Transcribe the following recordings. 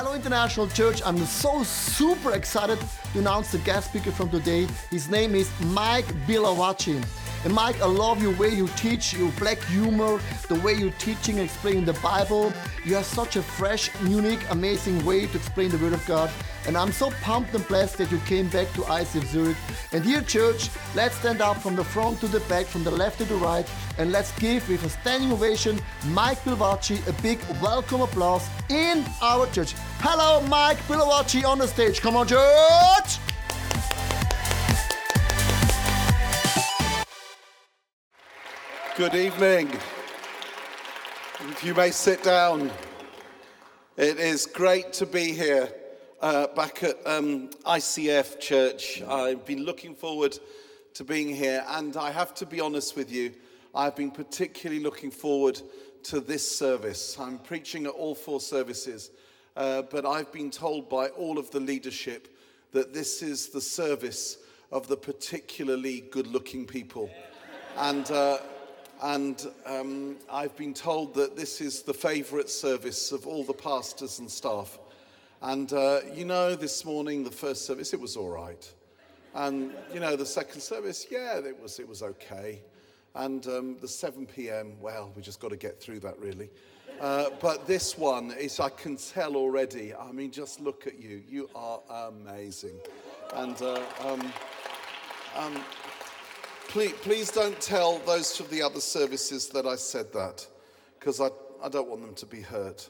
Hello International Church. I'm so super excited to announce the guest speaker from today. His name is Mike Pilavachi. And Mike, I love your way you teach, your black humor, the way you're teaching and explaining the Bible. You have such a fresh, unique, amazing way to explain the Word of God. And I'm so pumped and blessed that you came back to ICF Zurich. And here, church, let's stand up from the front to the back, from the left to the right, and let's give with a standing ovation Mike Pilavachi a big welcome applause in our church. Hello, Mike Pilavachi on the stage. Come on, church! Good evening. You may sit down. It is great to be here uh, back at um, ICF Church. I've been looking forward to being here, and I have to be honest with you, I've been particularly looking forward to this service. I'm preaching at all four services, uh, but I've been told by all of the leadership that this is the service of the particularly good looking people. And uh, and um, I've been told that this is the favourite service of all the pastors and staff. And uh, you know, this morning, the first service, it was all right. And you know, the second service, yeah, it was, it was okay. And um, the 7 p.m., well, we just got to get through that really. Uh, but this one is, I can tell already. I mean, just look at you. You are amazing. And uh, um, um, please, please don't tell those of the other services that I said that, because I, I don't want them to be hurt.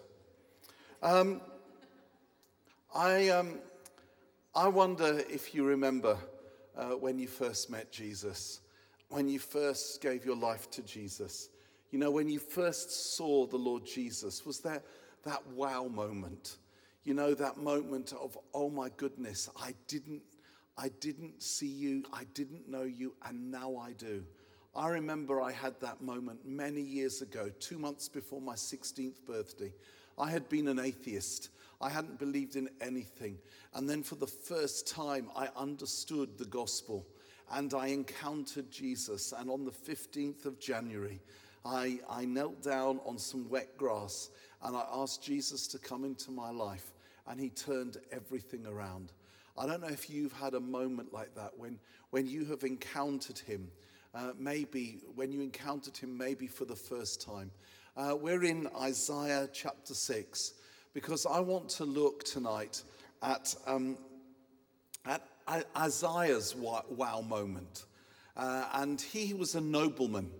Um, I, um, I wonder if you remember uh, when you first met Jesus, when you first gave your life to Jesus. You know, when you first saw the Lord Jesus, was there that wow moment? You know, that moment of, oh my goodness, I didn't I didn't see you, I didn't know you, and now I do. I remember I had that moment many years ago, two months before my 16th birthday. I had been an atheist. I hadn't believed in anything. And then for the first time, I understood the gospel and I encountered Jesus. And on the 15th of January, I, I knelt down on some wet grass and I asked Jesus to come into my life, and He turned everything around. I don't know if you've had a moment like that when, when you have encountered him, uh, maybe when you encountered him, maybe for the first time. Uh, we're in Isaiah chapter 6 because I want to look tonight at, um, at Isaiah's wow moment. Uh, and he was a nobleman.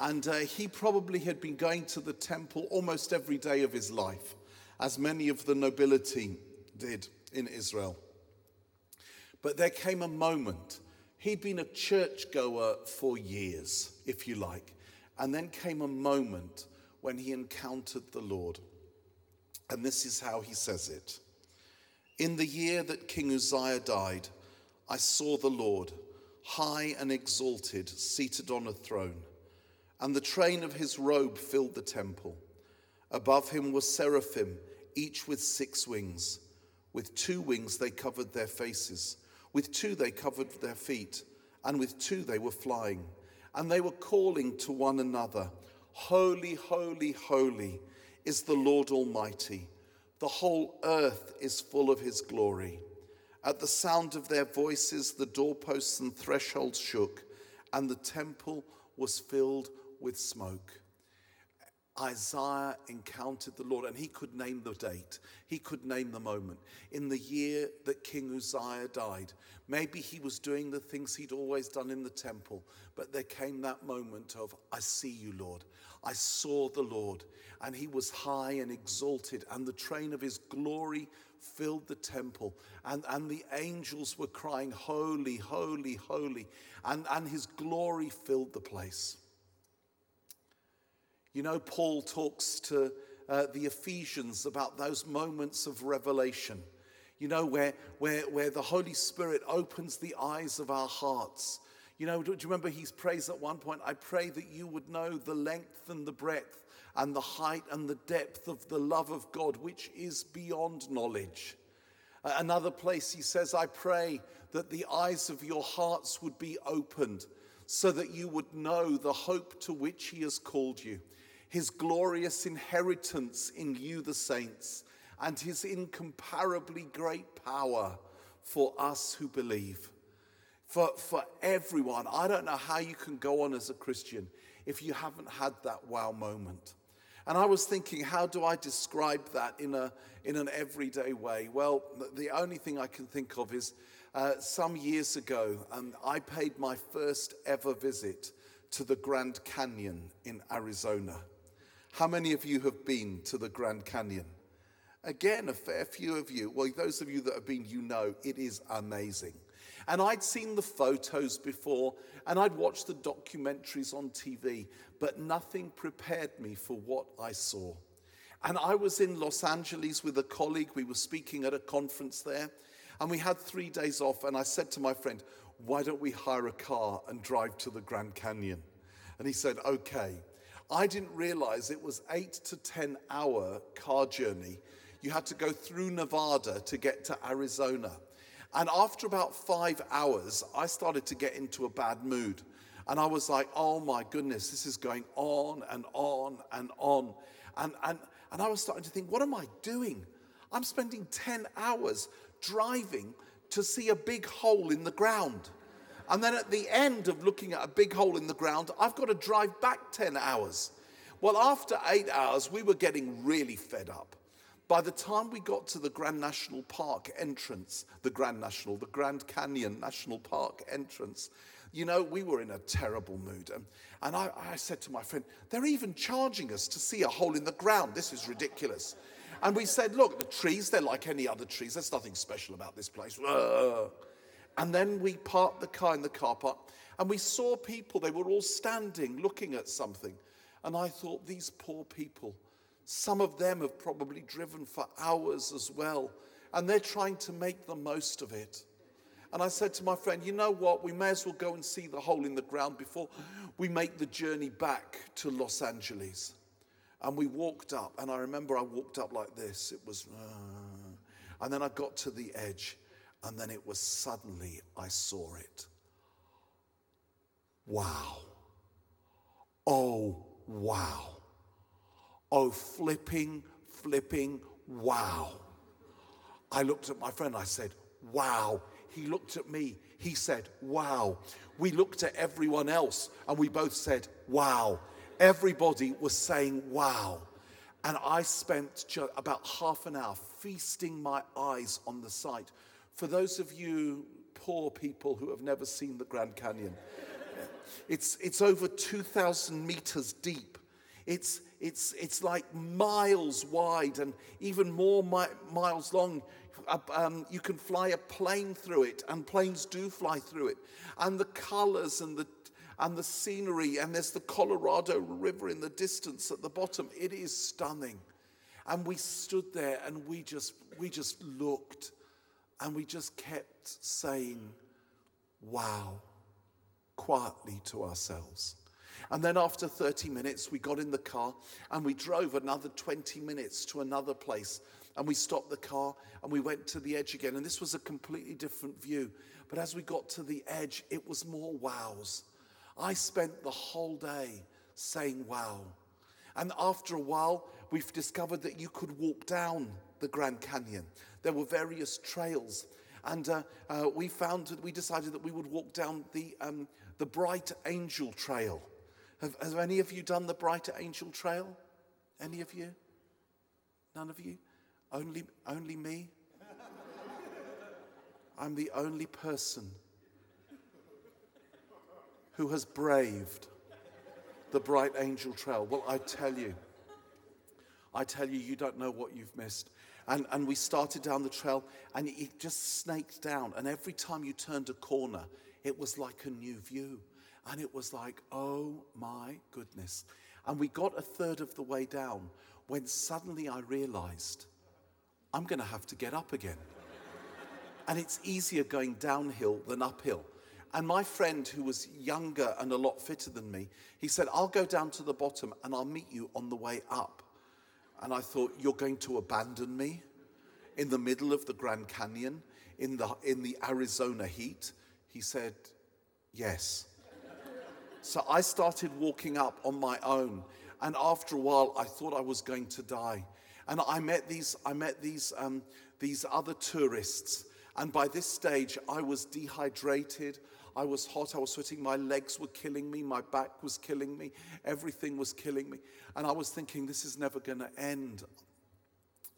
And uh, he probably had been going to the temple almost every day of his life, as many of the nobility did in Israel. But there came a moment. He'd been a churchgoer for years, if you like. And then came a moment when he encountered the Lord. And this is how he says it In the year that King Uzziah died, I saw the Lord, high and exalted, seated on a throne, and the train of his robe filled the temple. Above him were seraphim, each with six wings. With two wings they covered their faces. With two they covered their feet, and with two they were flying. And they were calling to one another, Holy, holy, holy is the Lord Almighty. The whole earth is full of his glory. At the sound of their voices, the doorposts and thresholds shook, and the temple was filled with smoke. Isaiah encountered the Lord, and he could name the date. He could name the moment. In the year that King Uzziah died, maybe he was doing the things he'd always done in the temple, but there came that moment of, I see you, Lord. I saw the Lord, and he was high and exalted, and the train of his glory filled the temple, and, and the angels were crying, Holy, holy, holy, and, and his glory filled the place. You know, Paul talks to uh, the Ephesians about those moments of revelation, you know, where, where, where the Holy Spirit opens the eyes of our hearts. You know, do you remember he prays at one point, I pray that you would know the length and the breadth and the height and the depth of the love of God, which is beyond knowledge. Another place he says, I pray that the eyes of your hearts would be opened so that you would know the hope to which he has called you his glorious inheritance in you, the saints, and his incomparably great power for us who believe. For, for everyone. I don't know how you can go on as a Christian if you haven't had that wow moment. And I was thinking, how do I describe that in, a, in an everyday way? Well, the only thing I can think of is uh, some years ago, um, I paid my first ever visit to the Grand Canyon in Arizona. How many of you have been to the Grand Canyon? Again, a fair few of you. Well, those of you that have been, you know it is amazing. And I'd seen the photos before and I'd watched the documentaries on TV, but nothing prepared me for what I saw. And I was in Los Angeles with a colleague. We were speaking at a conference there, and we had three days off. And I said to my friend, Why don't we hire a car and drive to the Grand Canyon? And he said, Okay. I didn't realize it was eight to 10 hour car journey. You had to go through Nevada to get to Arizona. And after about five hours, I started to get into a bad mood. And I was like, oh my goodness, this is going on and on and on. And, and, and I was starting to think, what am I doing? I'm spending 10 hours driving to see a big hole in the ground. And then at the end of looking at a big hole in the ground, I've got to drive back 10 hours. Well, after eight hours, we were getting really fed up. By the time we got to the Grand National Park entrance, the Grand National, the Grand Canyon National Park entrance, you know, we were in a terrible mood. And, and I, I said to my friend, they're even charging us to see a hole in the ground. This is ridiculous. And we said, look, the trees, they're like any other trees. There's nothing special about this place. And then we parked the car in the car park and we saw people, they were all standing looking at something. And I thought, these poor people, some of them have probably driven for hours as well, and they're trying to make the most of it. And I said to my friend, you know what? We may as well go and see the hole in the ground before we make the journey back to Los Angeles. And we walked up, and I remember I walked up like this. It was, uh, and then I got to the edge, and then it was suddenly I saw it. Wow. Oh, wow. Oh, flipping, flipping, wow. I looked at my friend, I said, wow. He looked at me, he said, wow. We looked at everyone else and we both said, wow. Everybody was saying, wow. And I spent about half an hour feasting my eyes on the sight. For those of you poor people who have never seen the Grand Canyon, it's, it's over 2,000 meters deep. It's, it's, it's like miles wide and even more mi- miles long. Um, you can fly a plane through it, and planes do fly through it. And the colors and the, and the scenery, and there's the Colorado River in the distance at the bottom. It is stunning. And we stood there and we just, we just looked and we just kept saying, wow, quietly to ourselves. And then after 30 minutes, we got in the car and we drove another 20 minutes to another place. And we stopped the car and we went to the edge again. And this was a completely different view. But as we got to the edge, it was more wows. I spent the whole day saying wow. And after a while, we've discovered that you could walk down the Grand Canyon. There were various trails. And uh, uh, we found that we decided that we would walk down the, um, the Bright Angel Trail. Have, have any of you done the Brighter Angel Trail? Any of you? None of you? Only, only me? I'm the only person who has braved the Bright Angel Trail. Well, I tell you, I tell you, you don't know what you've missed. And, and we started down the trail, and it just snaked down. And every time you turned a corner, it was like a new view. And it was like, oh my goodness. And we got a third of the way down when suddenly I realized I'm going to have to get up again. and it's easier going downhill than uphill. And my friend, who was younger and a lot fitter than me, he said, I'll go down to the bottom and I'll meet you on the way up. And I thought, You're going to abandon me in the middle of the Grand Canyon in the, in the Arizona heat? He said, Yes. So I started walking up on my own. And after a while, I thought I was going to die. And I met these, I met these, um, these other tourists. And by this stage, I was dehydrated. I was hot. I was sweating. My legs were killing me. My back was killing me. Everything was killing me. And I was thinking, this is never going to end.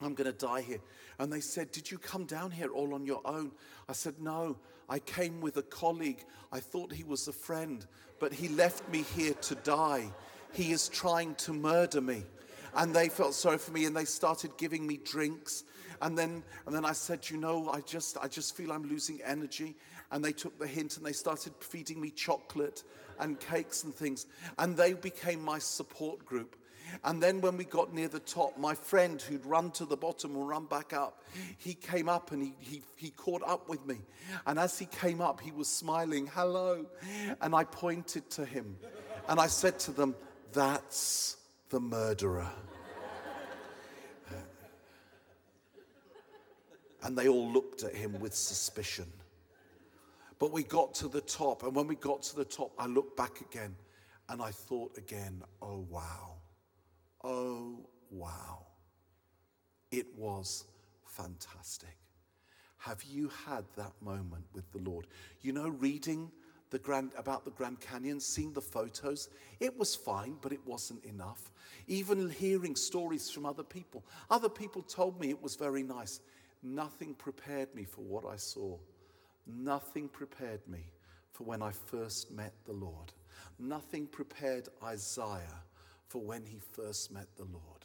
I'm going to die here. And they said, Did you come down here all on your own? I said, No, I came with a colleague. I thought he was a friend, but he left me here to die. He is trying to murder me. And they felt sorry for me and they started giving me drinks. And then, and then I said, You know, I just, I just feel I'm losing energy. And they took the hint and they started feeding me chocolate and cakes and things. And they became my support group. And then when we got near the top, my friend who'd run to the bottom and run back up, he came up and he, he, he caught up with me. And as he came up, he was smiling, hello. And I pointed to him and I said to them, that's the murderer. and they all looked at him with suspicion. But we got to the top, and when we got to the top, I looked back again and I thought again, oh wow. Oh, wow. It was fantastic. Have you had that moment with the Lord? You know, reading the Grand, about the Grand Canyon, seeing the photos, it was fine, but it wasn't enough. Even hearing stories from other people. Other people told me it was very nice. Nothing prepared me for what I saw. Nothing prepared me for when I first met the Lord. Nothing prepared Isaiah for when he first met the Lord.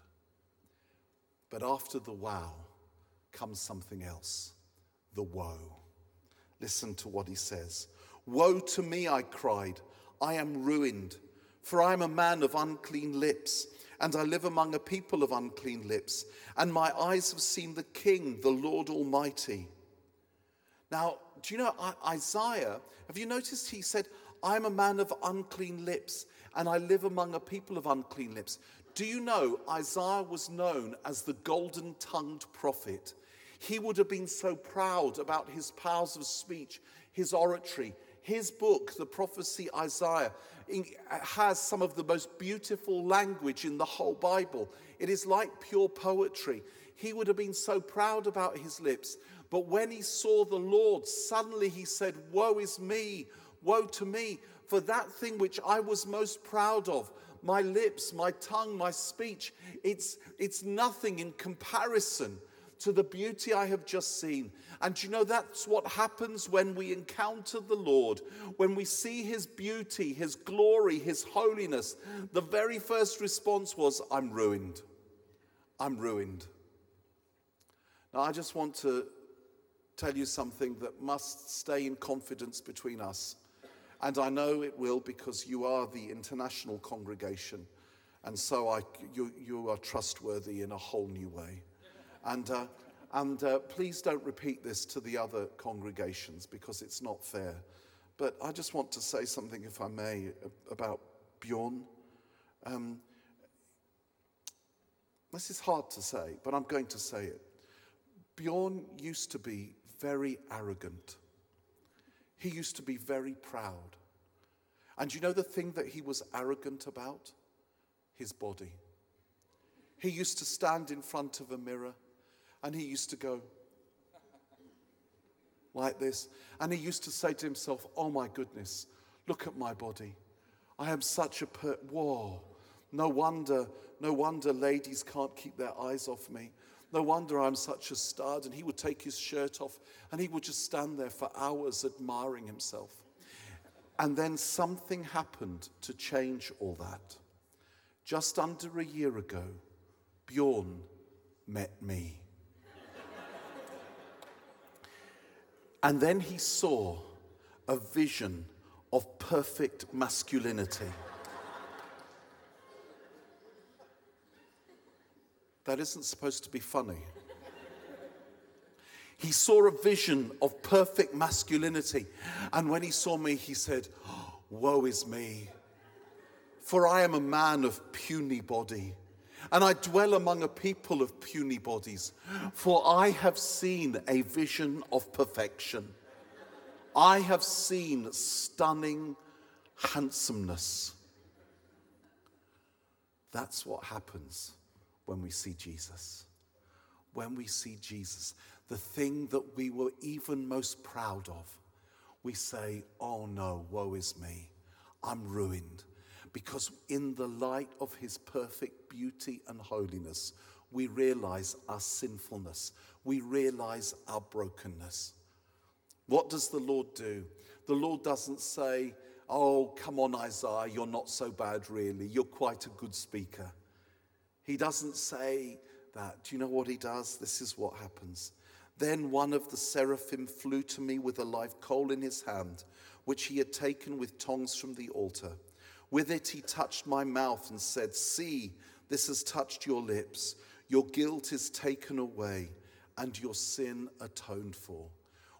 But after the wow comes something else the woe. Listen to what he says Woe to me, I cried. I am ruined, for I am a man of unclean lips, and I live among a people of unclean lips, and my eyes have seen the King, the Lord Almighty. Now, do you know Isaiah? Have you noticed he said, I'm a man of unclean lips, and I live among a people of unclean lips. Do you know Isaiah was known as the golden tongued prophet? He would have been so proud about his powers of speech, his oratory. His book, the prophecy Isaiah, has some of the most beautiful language in the whole Bible. It is like pure poetry. He would have been so proud about his lips. But when he saw the Lord, suddenly he said, Woe is me, woe to me, for that thing which I was most proud of, my lips, my tongue, my speech, it's, it's nothing in comparison to the beauty I have just seen. And you know, that's what happens when we encounter the Lord, when we see His beauty, His glory, His holiness. The very first response was, I'm ruined. I'm ruined. Now, I just want to tell you something that must stay in confidence between us. And I know it will because you are the international congregation. And so I, you, you are trustworthy in a whole new way. And, uh, and uh, please don't repeat this to the other congregations because it's not fair. But I just want to say something, if I may, about Bjorn. Um, this is hard to say, but I'm going to say it. Bjorn used to be very arrogant. He used to be very proud. And you know the thing that he was arrogant about? His body. He used to stand in front of a mirror and he used to go like this. And he used to say to himself, Oh my goodness, look at my body. I am such a per- whoa. No wonder, no wonder ladies can't keep their eyes off me. No wonder I'm such a stud. And he would take his shirt off and he would just stand there for hours admiring himself. And then something happened to change all that. Just under a year ago, Bjorn met me. and then he saw a vision of perfect masculinity. That isn't supposed to be funny. He saw a vision of perfect masculinity. And when he saw me, he said, oh, Woe is me, for I am a man of puny body, and I dwell among a people of puny bodies, for I have seen a vision of perfection. I have seen stunning handsomeness. That's what happens when we see Jesus. when we see Jesus, the thing that we were even most proud of, we say, Oh no, woe is me. I'm ruined. Because in the light of his perfect beauty and holiness, we realize our sinfulness, we realize our brokenness. What does the Lord do? The Lord doesn't say, Oh, come on, Isaiah, you're not so bad, really. You're quite a good speaker. He doesn't say that. Do you know what he does? This is what happens. Then one of the seraphim flew to me with a live coal in his hand, which he had taken with tongs from the altar. With it he touched my mouth and said, See, this has touched your lips. Your guilt is taken away and your sin atoned for.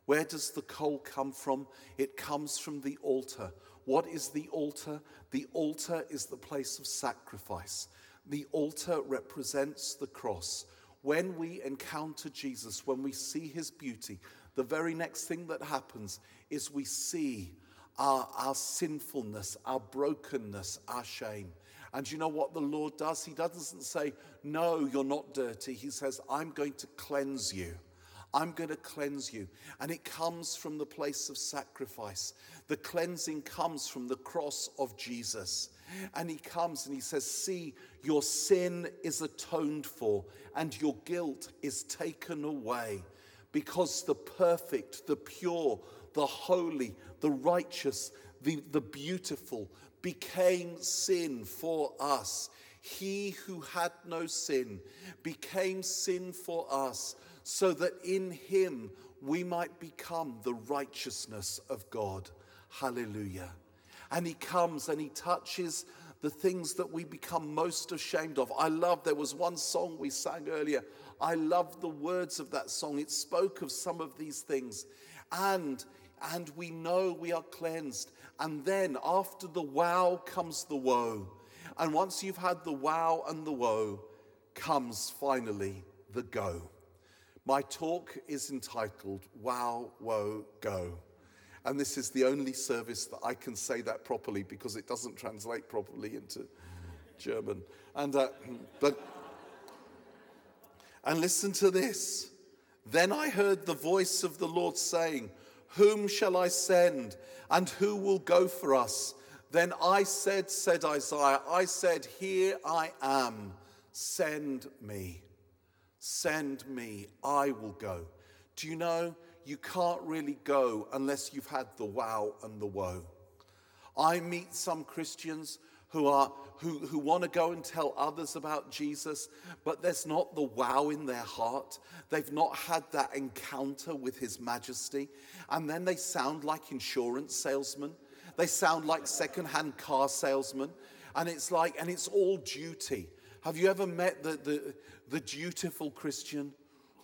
Where does the coal come from? It comes from the altar. What is the altar? The altar is the place of sacrifice. The altar represents the cross. When we encounter Jesus, when we see his beauty, the very next thing that happens is we see our, our sinfulness, our brokenness, our shame. And you know what the Lord does? He doesn't say, No, you're not dirty. He says, I'm going to cleanse you. I'm going to cleanse you. And it comes from the place of sacrifice. The cleansing comes from the cross of Jesus. And he comes and he says, See, your sin is atoned for, and your guilt is taken away. Because the perfect, the pure, the holy, the righteous, the, the beautiful became sin for us. He who had no sin became sin for us so that in him we might become the righteousness of God. Hallelujah. And he comes and he touches the things that we become most ashamed of. I love, there was one song we sang earlier. I love the words of that song. It spoke of some of these things. And and we know we are cleansed. And then after the wow comes the woe. And once you've had the wow and the woe, comes finally the go. My talk is entitled Wow, Woe, Go. And this is the only service that I can say that properly because it doesn't translate properly into German. And, uh, but, and listen to this. Then I heard the voice of the Lord saying, Whom shall I send? And who will go for us? Then I said, said Isaiah, I said, Here I am, send me. Send me, I will go. Do you know you can't really go unless you've had the wow and the woe? I meet some Christians who are who, who want to go and tell others about Jesus, but there's not the wow in their heart. They've not had that encounter with his majesty. And then they sound like insurance salesmen. They sound like second-hand car salesmen. And it's like, and it's all duty. Have you ever met the, the, the dutiful Christian?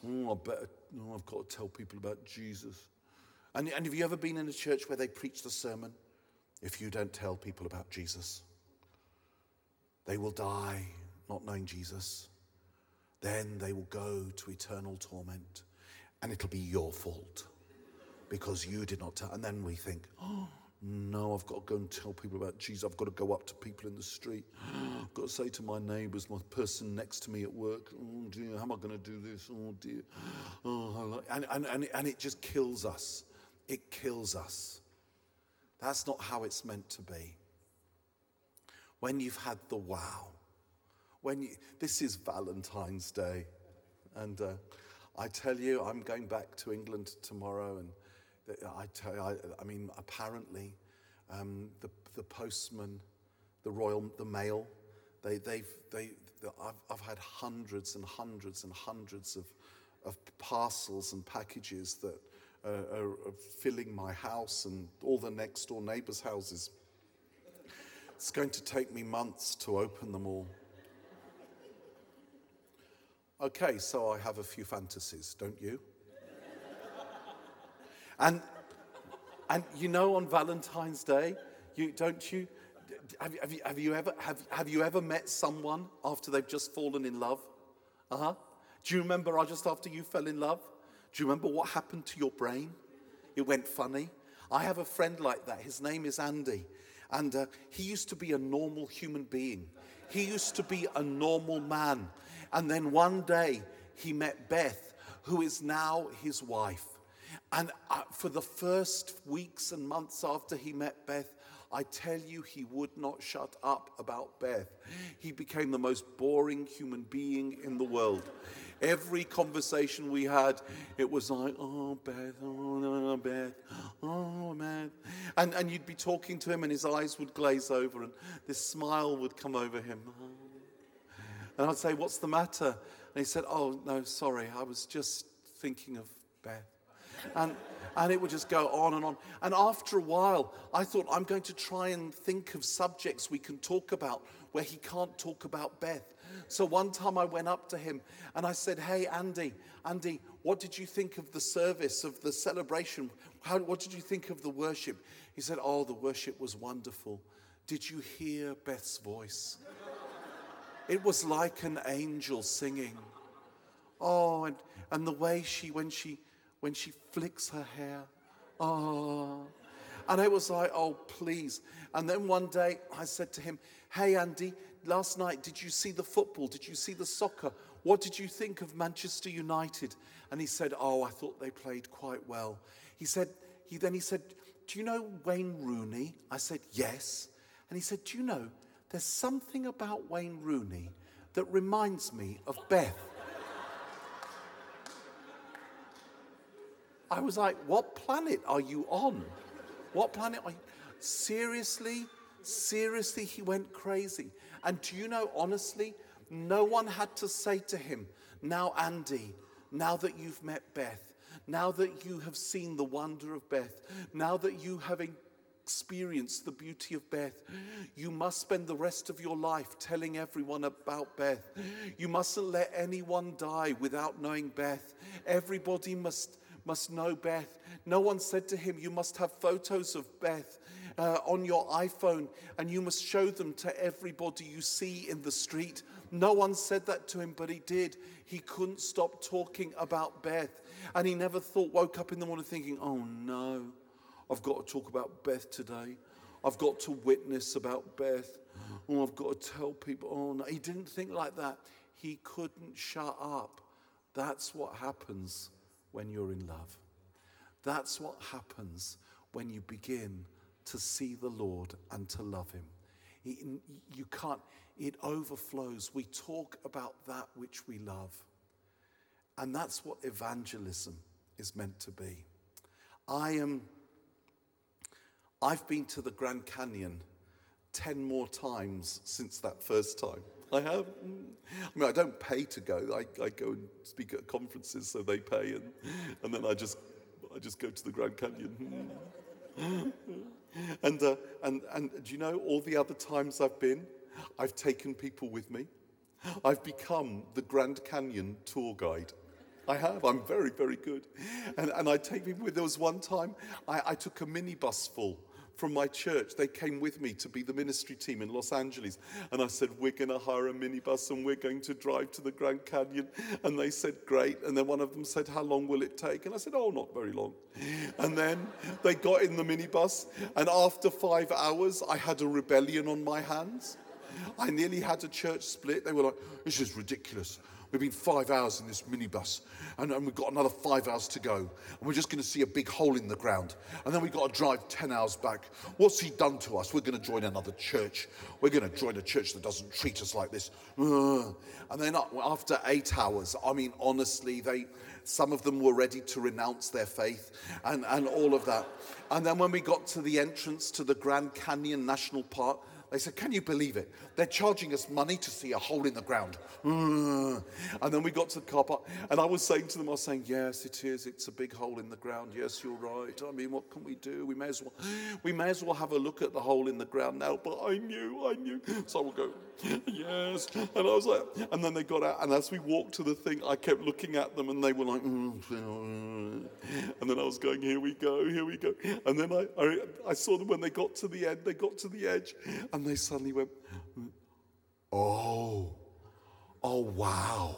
Oh, I better, oh, I've got to tell people about Jesus. And, and have you ever been in a church where they preach the sermon? If you don't tell people about Jesus, they will die not knowing Jesus. Then they will go to eternal torment, and it'll be your fault because you did not tell. And then we think, oh, no, I've got to go and tell people about Jesus. I've got to go up to people in the street. I've got to say to my neighbors, my person next to me at work, oh dear, how am I going to do this? Oh dear. Oh, and, and, and, and it just kills us. It kills us. That's not how it's meant to be. When you've had the wow, when you, this is Valentine's Day, and uh, I tell you, I'm going back to England tomorrow, and I tell I, I mean, apparently, um, the, the postman, the royal, the mail, they, they've, they, I've, I've had hundreds and hundreds and hundreds of, of parcels and packages that are, are, are filling my house and all the next door neighbors' houses. It's going to take me months to open them all. Okay, so I have a few fantasies, don't you? And, and you know, on Valentine's Day, you, don't you? Have, have, you, have, you ever, have, have you ever met someone after they've just fallen in love? Uh huh. Do you remember just after you fell in love? Do you remember what happened to your brain? It went funny. I have a friend like that. His name is Andy. And uh, he used to be a normal human being. He used to be a normal man. And then one day, he met Beth, who is now his wife. And uh, for the first weeks and months after he met Beth, I tell you, he would not shut up about Beth. He became the most boring human being in the world. Every conversation we had, it was like, oh, Beth, oh, Beth, oh, man. And, and you'd be talking to him, and his eyes would glaze over, and this smile would come over him. And I'd say, What's the matter? And he said, Oh, no, sorry, I was just thinking of Beth. And, and it would just go on and on. And after a while, I thought, I'm going to try and think of subjects we can talk about where he can't talk about Beth. So one time I went up to him and I said, Hey, Andy, Andy, what did you think of the service, of the celebration? How, what did you think of the worship? He said, Oh, the worship was wonderful. Did you hear Beth's voice? It was like an angel singing. Oh, and, and the way she, when she, when she flicks her hair, oh. And I was like, oh, please. And then one day I said to him, hey, Andy, last night, did you see the football? Did you see the soccer? What did you think of Manchester United? And he said, Oh, I thought they played quite well. He said, he then he said, Do you know Wayne Rooney? I said, Yes. And he said, Do you know, there's something about Wayne Rooney that reminds me of Beth. I was like, What planet are you on? What planet are you? Seriously? Seriously, he went crazy. And do you know, honestly, no one had to say to him, Now, Andy, now that you've met Beth, now that you have seen the wonder of Beth, now that you have experienced the beauty of Beth, you must spend the rest of your life telling everyone about Beth. You mustn't let anyone die without knowing Beth. Everybody must, must know Beth. No one said to him, You must have photos of Beth uh, on your iPhone and you must show them to everybody you see in the street. No one said that to him, but he did. He couldn't stop talking about Beth. And he never thought, woke up in the morning thinking, oh no, I've got to talk about Beth today. I've got to witness about Beth. Oh, I've got to tell people. Oh, no. He didn't think like that. He couldn't shut up. That's what happens when you're in love. That's what happens when you begin to see the Lord and to love Him. You can't, it overflows. We talk about that which we love. And that's what evangelism is meant to be. I am, I've been to the Grand Canyon 10 more times since that first time. I have. I mean, I don't pay to go. I, I go and speak at conferences, so they pay, and, and then I just, I just go to the Grand Canyon. and, uh, and, and do you know, all the other times I've been, I've taken people with me. I've become the Grand Canyon tour guide. I have. I'm very, very good. And, and I take people with. There was one time I, I took a minibus full from my church. They came with me to be the ministry team in Los Angeles. And I said, We're going to hire a minibus and we're going to drive to the Grand Canyon. And they said, Great. And then one of them said, How long will it take? And I said, Oh, not very long. And then they got in the minibus. And after five hours, I had a rebellion on my hands. I nearly had a church split. They were like, This is ridiculous. We've been five hours in this minibus, and, and we've got another five hours to go. And we're just going to see a big hole in the ground. And then we've got to drive 10 hours back. What's he done to us? We're going to join another church. We're going to join a church that doesn't treat us like this. And then after eight hours, I mean, honestly, they. Some of them were ready to renounce their faith and, and all of that. And then when we got to the entrance to the Grand Canyon National Park, they said, Can you believe it? They're charging us money to see a hole in the ground. And then we got to the car park, and I was saying to them, I was saying, Yes, it is. It's a big hole in the ground. Yes, you're right. I mean, what can we do? We may as well, we may as well have a look at the hole in the ground now. But I knew, I knew. So I would go, Yes. And I was like, and then they got out, and as we walked to the thing, I kept looking at them, and they were like, mm. and then I was going, Here we go, here we go. And then I, I, I saw them when they got to the end, they got to the edge, and they suddenly went, Oh, oh, wow,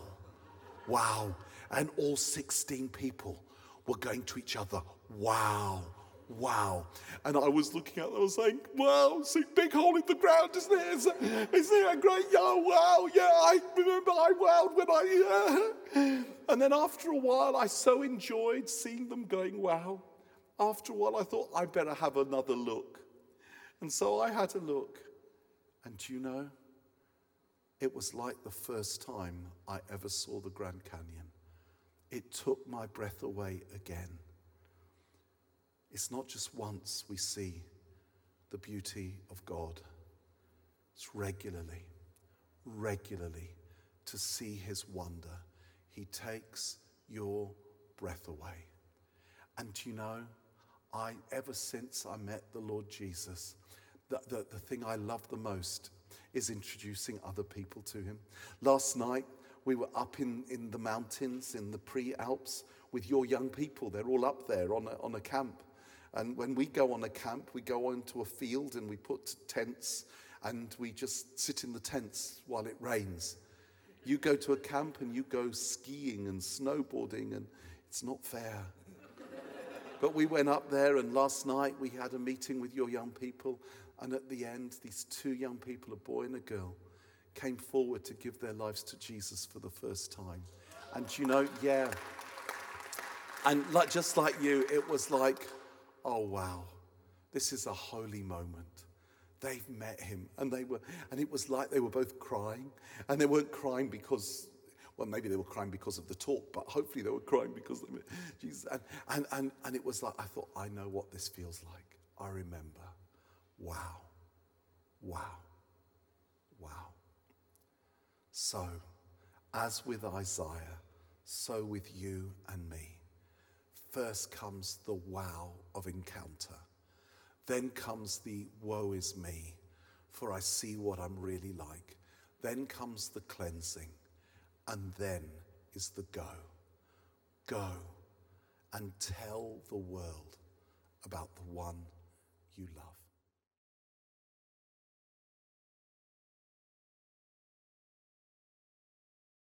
wow. And all 16 people were going to each other, Wow, wow. And I was looking at them, I was saying, wow, see, big hole in the ground, isn't it? Isn't, isn't it great? Yeah, wow, yeah, I remember I wowed when I, yeah. And then after a while, I so enjoyed seeing them going, wow. After a while, I thought, I'd better have another look. And so I had a look. And do you know, it was like the first time I ever saw the Grand Canyon. It took my breath away again. It's not just once we see the beauty of God, it's regularly, regularly to see his wonder. He takes your breath away. And you know, I, ever since I met the Lord Jesus, the, the, the thing I love the most is introducing other people to him. Last night, we were up in, in the mountains in the pre Alps with your young people. They're all up there on a, on a camp. And when we go on a camp, we go onto a field and we put tents and we just sit in the tents while it rains. You go to a camp and you go skiing and snowboarding, and it's not fair. but we went up there, and last night we had a meeting with your young people. And at the end, these two young people, a boy and a girl, came forward to give their lives to Jesus for the first time. And you know, yeah. And like, just like you, it was like, oh wow, this is a holy moment. They've met him, and they were, and it was like they were both crying, and they weren't crying because, well, maybe they were crying because of the talk, but hopefully they were crying because they met Jesus. And, and, and, and it was like, I thought, I know what this feels like. I remember. Wow. Wow. Wow. So, as with Isaiah, so with you and me. First comes the wow of encounter. Then comes the woe is me, for I see what I'm really like. Then comes the cleansing, and then is the go. Go and tell the world about the one you love.